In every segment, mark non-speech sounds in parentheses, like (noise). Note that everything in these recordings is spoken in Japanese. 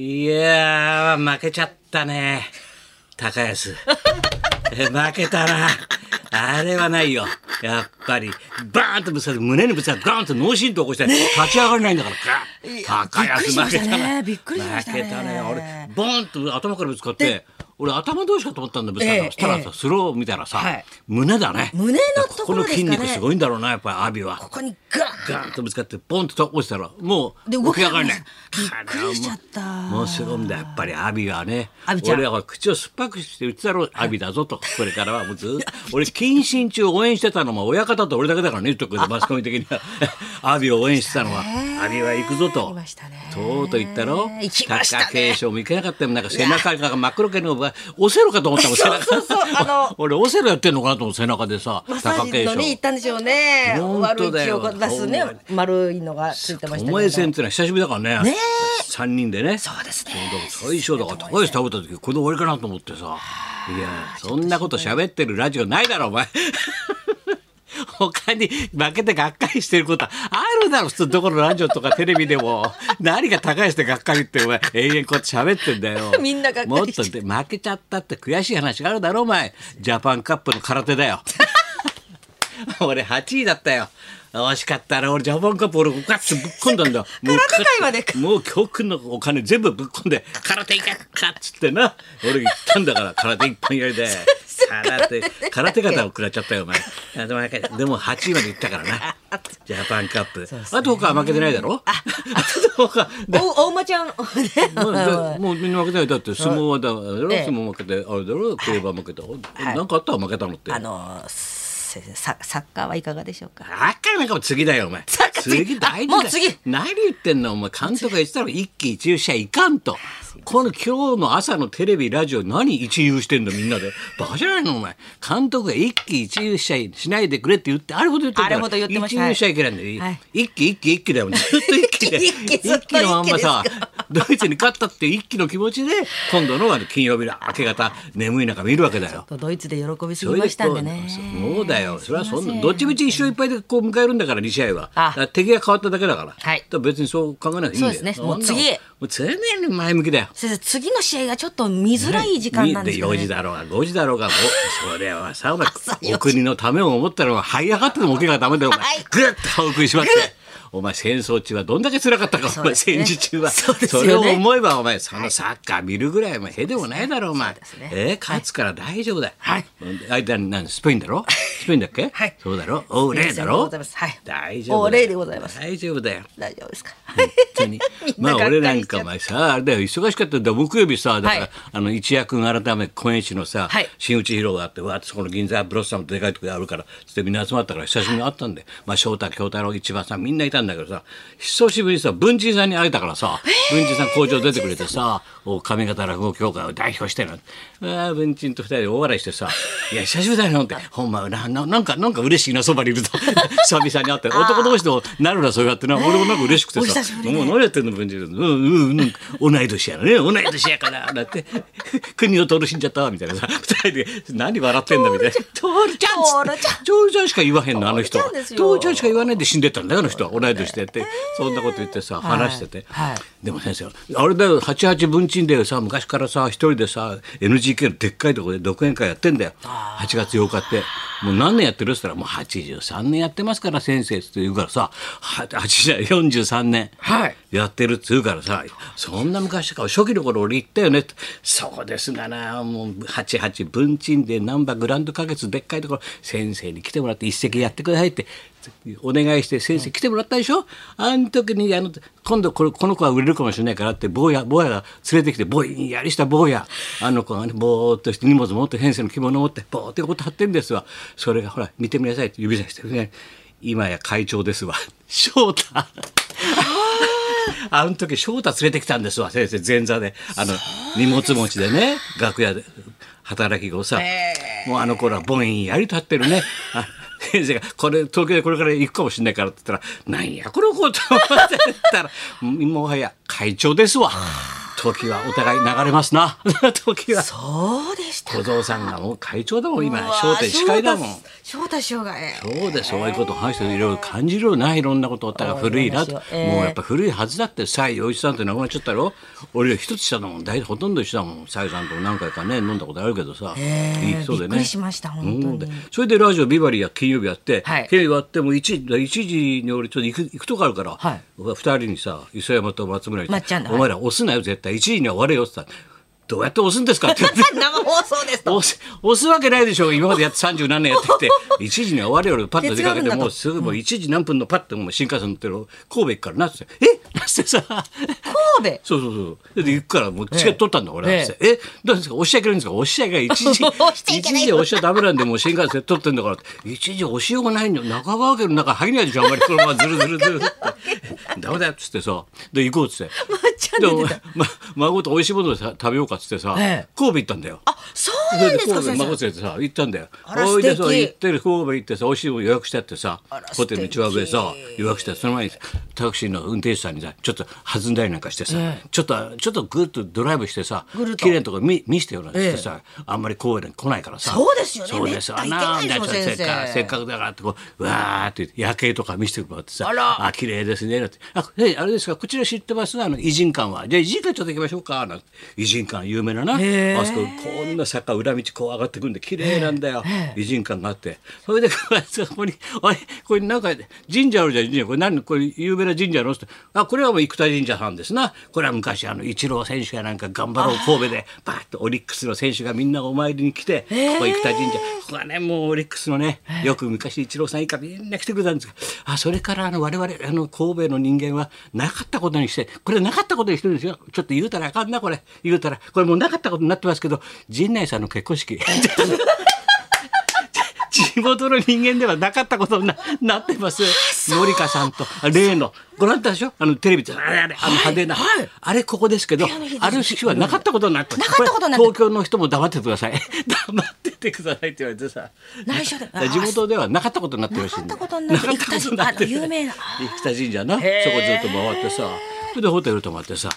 いやー、負けちゃったね。高安。(laughs) え負けたな。あれはないよ。やっぱり、バーンとぶつかって、胸にぶつかって、ガーンと脳震盪起こして、立ち上がれないんだから、高安負けたな。びっくりしましたね負けたね。俺、ボーンと頭からぶつかって、俺頭同士かと思ったんだぶつかったしたらさ、スロー見たらさ、はい胸だね。胸のところですかねここの筋肉すごいんだろうな、やっぱり阿炎は。ここにガーンとぶつかってポンと落ちたらもうで動起き上がれない。びっくりしちゃった。もうすごいんだ。やっぱり阿炎はね俺は口を酸っぱくして言ってたろ阿炎だぞとこれからはもうずっと俺謹慎中応援してたのも親方と俺だけだからねとマスコミ的には。(laughs) 阿炎を応援してたのは。阿炎は行くぞあと。りましたね。とうとう言ったろ。行きましたね。貴景勝も行けなかったよなんか背中が真っ黒けのオセロかと思ったもん背中そうそう。あの (laughs) 俺オセロやってんのかなと思う背中でさ貴景勝に行ったんでしょうね。本悪い気当だよを出すね丸いのがついてましたお前戦っけど。てのは久しぶりだからね。ね三人でね。そうですね最初だから高橋食べた時これ終わりかなと思ってさ。いやそんなこと喋ってるラジオないだろお前。(laughs) 他に負けてがっかりしてることあるだろ普通どこのラジオとかテレビでも (laughs) 何が高橋でがっかりってお前永遠こうやって喋ってんだよみんながっかりもっとで負けちゃったって悔しい話があるだろお前ジャパンカップの空手だよ (laughs) 俺8位だったよ。惜しかったな。俺ジャパンカップ俺ガッとぶっ込んだんだ。(laughs) もう空手界までもう教訓のお金全部ぶっ込んで空手行けっかっつってな。俺言ったんだから空手一本やりで。空手空手方を食らっちゃったよお前。あでも (laughs) でも8位まで行ったからな。ジャパンカップ。あと他は負けてないだろ？あと他。大間ちゃんね。もうだもうみんな負けたよだって相撲はだろ？ええ相撲負けてあれだろ？競馬負けたなんかあった？ら負けたのってあの先生ササッカーはいかがでしょうか？あっかりなんかも次だよお前。サッカー次。次大事だもう次。何言ってんの？お前監督が言ってたの一喜一憂しちゃいかんと。この今日の朝のテレビラジオ何一憂してんのみんなで。バカじゃないのお前。監督が一喜一憂しちゃいしないでくれって言ってあれほど言ってあれほど言ってました。一憂しちゃいけないんだよ、はい。一喜一喜一喜だよずっと一喜で。(laughs) 一喜のまんまさドイツに勝ったって一喜の気持ちで今度のあの金曜日の明け方眠い中見るわけだよドイツで喜びすぎましたんでね。そうだよ。それはそんな、どっちみち一勝いっぱいでこう迎えるんだから、2試合は。敵が変わっただけだから。はい別にそう考えなくていいんだよ。そうですねもう次もう常に前向きだよ。先生次の試合がちょっと見づらい時間なんですけど4ね。時だろうが5時だろうがそれはさお前 (laughs) 朝4時お国のためを思ったら這い上がってでも起きがダメだよぐっと歯を食いしばって。お前戦争中はどんだけ辛かったか、お前戦時中は。それね。を思えばお前そのサッカー見るぐらいお前へでもないだろお前、えー勝つから大丈夫だよ、はい。間に何スペインだろ？スペインだっけ、はい。そうだろ？オーレーだろ？ございます。はい。大丈夫オーレーでございます。大丈夫だよ。大丈夫ですか？本当に。(laughs) まあ俺なんかお前さあれだよ忙しかったんだ。木曜日さだから、はい。あの一夜君改め公園市のさ、はい。新内披露があってわーってそこの銀座ブロッサムとでかいとこであるからつってみんな集まったから久しぶりに会ったんで、まあ翔太京太郎一番さんみんないたんだけどさ久しぶりにさ文珍さんに会えたからさ、文珍さん工場出てくれてさお上方落語協会を代表してな。あ文珍と二人で大笑いしてさ「いや久しぶりだよ」ってほんまなななんかなんか嬉しいなそばにいると。(laughs) 久々に会って男同士となるなそうやってな。俺もなんか嬉しくておさもう何やってんの文珍うんうんうん。同い年やね。同い年やからだって。国を通る死んじゃったわみたいなさ。二人で何笑ってんだみたいな「トールちゃん」っつって「トールちゃん」しか言わへんのあの人は。トールちゃんしか言わないで死んでったんだよあの人は。同い年でってそんなこと言ってさ話してて。はい。でも先生あれだよ88文鎮でさ昔からさ一人でさ NGK のでっかいところで独演会やってんだよ。8月8日って。もう何年やってるっつったらもう83年やってますから先生って言うからさは80 43年はい。やってるっつうからさそんな昔から初期の頃俺言ったよね。ってそうですがなもう88文鎮で難波グランド花月でっかいところ先生に来てもらって一席やってくださいってお願いして先生来てもらったでしょ？あの時にあの今度これこの子は売れるかもしれないからって坊や坊やが連れてきて坊やりした坊や。あの子がねぼーっとして荷物持って先生の着物持ってぼーってこと貼ってんですわ。それがほら見てみなさいって指さしてね。今や会長ですわ。翔太。あの時翔太連れてきたんですわ先生。前座で。あの荷物持ちでね楽屋で働き後さ、もうあの頃はぼんやり立ってるね。あ先生が「これ東京でこれから行くかもしれないから」って言ったら「なんやこの子」と思ってたらもはや会長ですわ。時はお互い流れますな。(laughs) 時は。そうでした小僧さんがもう会長だもん今。商店司会だもん。翔太師匠がええそうです、そういうことを話していろいろ感じるよな。いろんなことをだから古いなと、ええ。もうやっぱ古いはずだって西洋一さんって亡くなっちゃったろ。俺ら一つ下だもん。大体ほとんど一緒だもん。西さんと何回かね飲んだことあるけどさ、ええいい人でね。びっくりしました本当に。それでラジオビバリーや金曜日やって、はい。金曜日やってもう一時一時に俺ちょっと行く行くとこあるから、はい。二人にさ磯山と松村にお前ら押すなよ絶対った1時には終われよ」って言ったらどうやって押すんですか?」って言って。(laughs) 生放送ですと。押す押すわけないでしょ。今までやって30何年やってきて。(laughs) 1時には終わるよパッと出かけてもうすぐもう1時何分のパッともう新幹線乗ってる神戸行くからなって「え？なってさ神戸？そうそうそう。で行くからもうチケット取ったんだ俺ええ。はってえ？どうですか？押しちゃいけないんですか？押しちゃいけない。1 (laughs) 時押しちゃいけない。1時押しちゃダメなんでもう新幹線取ってんだから。1時押しようがないんだよ中川家の中入んないでしょ。あんまりこのままずるずるずるって。ダメだよっつってさ。で行こうっつって。ま孫と美味しいものをさ食べようかっつってさ、ええ。神戸行ったんだよ。あそうなんですか神戸先生孫連れてさ行ったんだよ。あらほいでさ素敵行ってる神戸行ってさ美味しいもの予約してあってさホテルの一番上でさ予約してその前にタクシーの運転手さんにさちょっと弾んだりなんかしてさ、ちょっとちょっとぐっとドライブしてさ綺麗なとこ見見せてよなんてさ、あんまり神戸に来ないからさ。そうですよね。そうです。なに行けないですよせっかせっかくだからってこううわーって夜景とか見せてもらってさあ綺麗ですねなんて。あえあれですかこちら知ってます？あの偉人館は。じゃあ偉人館ちょっと行きましょうかなんて。偉人館有名ななあそここんな坂裏道こう上がってくんで綺麗なんだよ。偉人館があって。それで (laughs) そこにあれこれなんか神社あるじゃん神社。これ何これ有名な神社のって。あこれはもう生田神社さんですな。これは昔あのイチロー選手がなんか頑張ろう神戸でバーッとオリックスの選手がみんなお参りに来てここ生田神社。ここはねもうオリックスのねよく昔イチローさん以下みんな来てくれたんですが。あそれからあの我々あの神戸の人間はなかったことにしてこれなかったことにしてるんですよ。ちょっと言うたらあかんなこれ。言うたら。これもうなかったことになってますけど陣内さんの結婚式。(laughs) 地元の人間ではなかったことにななってます。のりかさんとあ例の。ご覧たでしょ？あのテレビであれあれ。あの派手な、はい。あれここですけどある日はなかったことになってます。なかったこと東京の人も黙っててください。(laughs) 黙っててくださいって言われてさ。内緒で (laughs) 地元ではなかったことになってるらしいなかったことになって生田神あの有名な。生田神社な。そこずっと回ってさそれでホテル泊まってさ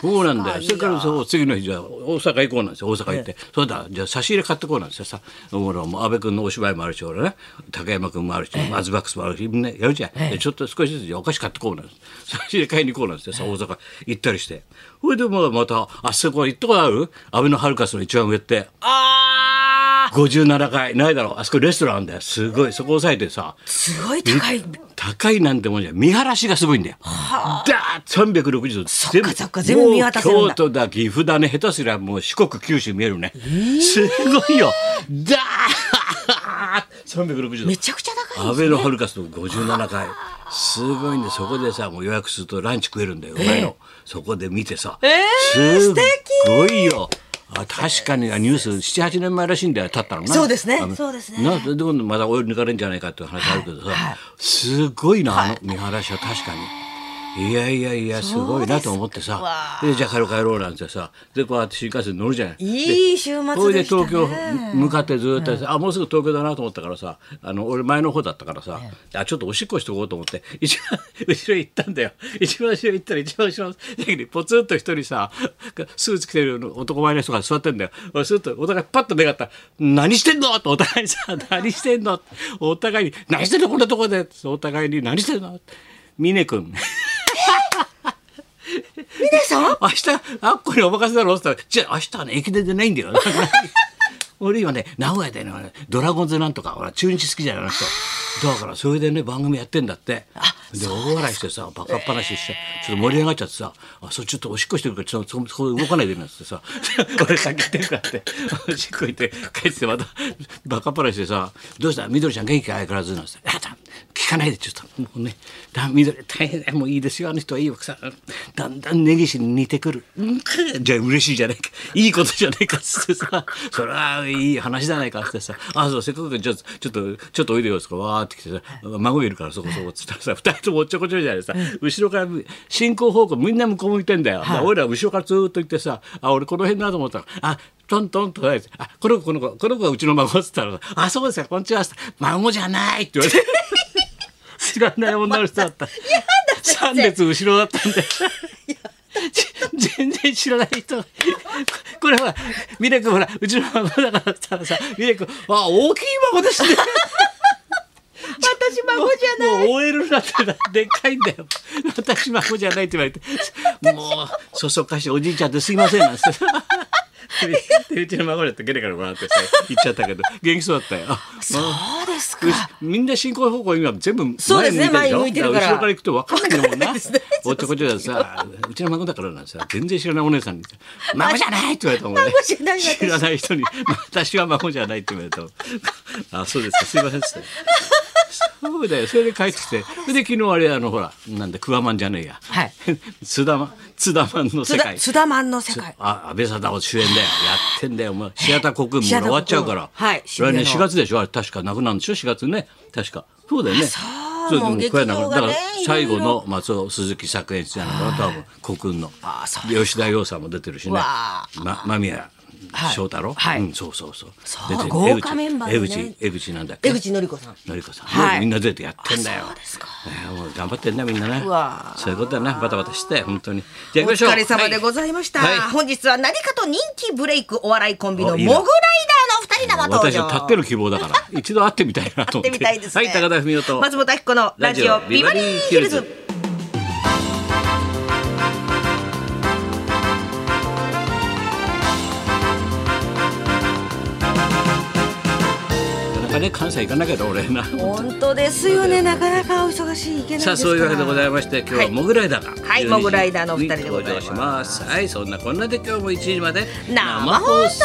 そうなんだよ。それからそう次の日じゃあ大阪行こうなんですよ。大阪行って、そうだじゃあ差し入れ買ってこうなんですよさ。ほらもう安倍君のお芝居もあるし俺ね。高山君もあるし、マズバックスもあるしみんなやるじゃん、でちょっと少しずつお菓子買ってこうなんです。差し入れ買いに行こうなんですよさ大阪。行ったりして。それでまたあそこ行ったことある？安倍のハルカスの一番上って。あー57階ないだろう。あそこレストランだよ。すごい。そこ押さえてさ。すごい高い。高いなんてもんじゃ。見晴らしがすごいんだよ。だー360度。そっかそっか。全部見渡せ京都だ岐阜だね。下手すりゃもう四国九州見えるね。すごいよ。だー360度。め。ちゃくちゃ高い安倍のハルカスの57階すごいんでそこでさもう予約するとランチ食えるんだよ、お前の。そこで見てさ、すっごいよあ確かにあニュース78年前らしいんだよ経ったのな。そうですね。そうですね。なでまたお湯抜かれるんじゃないかっていう話あるけどさ、すごいなあの見晴らしは確かに。いやいやいやすごいなと思ってさ。わでじゃあ帰ろう帰ろうなんてさ。でこうやって新幹線乗るじゃない。いい週末それでね東京向かってずっとさ、あもうすぐ東京だなと思ったからさあの俺前の方だったからさ、あちょっとおしっこしとこうと思って一番 (laughs) 後ろ行ったんだよ。一番後ろ行ったら一番後ろにポツンと一人さスーツ着てる男前の人が座ってんだよ。俺スーッとお互いパッと目があった。ら「何してんの?」ってお互いにさ「(laughs) 何してんの?」お互いに「何してんのこんなとこで」お互いに「何してんの?」峰君峰さん？明日あっこにお任せだろって言ったら「じゃあ明日はね駅伝でないんだよ」(laughs) 俺今ね名古屋でねドラゴンズなんとかほら中日好きじゃないあの人。だからそれでね番組やってんだって。で大笑いしてさバカっ話してちょっと盛り上がっちゃってさ「あそれちょっとおしっこしてるからちょっとそそこで動かないで」なんつってさ俺先行ってるからって。おしっこ行って帰ってまたバカっ話してさ「どうした？みどりちゃん元気か相変わらず」なんつって「やだ聞かないでちょっと。もうねだみどり大変。もういいですよ。あの人はいい奥さんだんだん根岸に似てくる。うんじゃあ嬉しいじゃないか。いいことじゃないかっつってさ。それはいい話じゃないかっつってさ。あそうせっかくだからちょっとちょっとちょっとおいでよっつってわーって来てさ孫いるからそこそこっつったらさ二人ともおっちょこちょいじゃないさ後ろから進行方向みんな向こう向いてんだよ、だから俺ら後ろからずーっと行ってさあ俺この辺だと思ったらあトントンとあこの子この子この子がうちの孫っつったらあそうですかこんにちは孫じゃないって言われて知らない女の人だった。三列後ろだったんで。じ全然知らない人これほらミレ君ほらうちの孫だからさミレ君あ大きい孫ですね私孫じゃない。もう OL だってなでっかいんだよ私孫じゃないって言われてもうそそかしいおじいちゃんですいませんなんてでうちの孫だってゲレからもらってさ言っちゃったけど元気そうだったよあそうみんな進行方向今全部前前向いてるから後ろから行くと分かんないもんな。ねおっちょこちょいださ、うちの孫だからなんさ、全然知らないお姉さんに、孫じゃないって言われたもんね。知らない人に、私は孫じゃないって言われた。あ、そうですか、すいませんっつって。そうだよ、それで帰ってきて、それで昨日あれあのほら、なんだクワマンじゃねえや。はい。(laughs) 津田マン、津田マンの世界。津田マンの世界。あ、安倍貞夫主演だよ。やってんだよ。もうシアター国分も終わっちゃうから。はい渋来年谷の4月でしょ？あれ確かなくなるんでしょ ?4 月ね。確か。そうだよね。そうでもこれはなく劇場がねだから最後の松尾鈴木作演出ないかな、多分。国分の。吉田洋さんも出てるしね。間宮はい翔太郎？はいうん、そうそうそう。そう豪華メンバー江口、江口なんだっけ？江口のり子さん。のりこさん、はいみんな出てやってんだよ。あそうですかねもう頑張ってんだみんなね。そういうことだな、バタバタして、本当に。じゃあお。疲れ様でございました。はい本日は何かと人気ブレイクお笑いコンビのモグライダーのお二人生登私場。は立ってる希望だから、一度会ってみたいなと思って。(laughs) 会ってみたいですね。はい、高田文夫と。松本明子のラジオビバリーヒルズ。かね、関西行かなきゃだ俺な。本当ですよね。なかなかお忙しいいけない。さあそういうわけでございまして今日はモグライダーがはい12時モグライダーのお二人でございますはいそんなこんなで今日も1時まで生放送。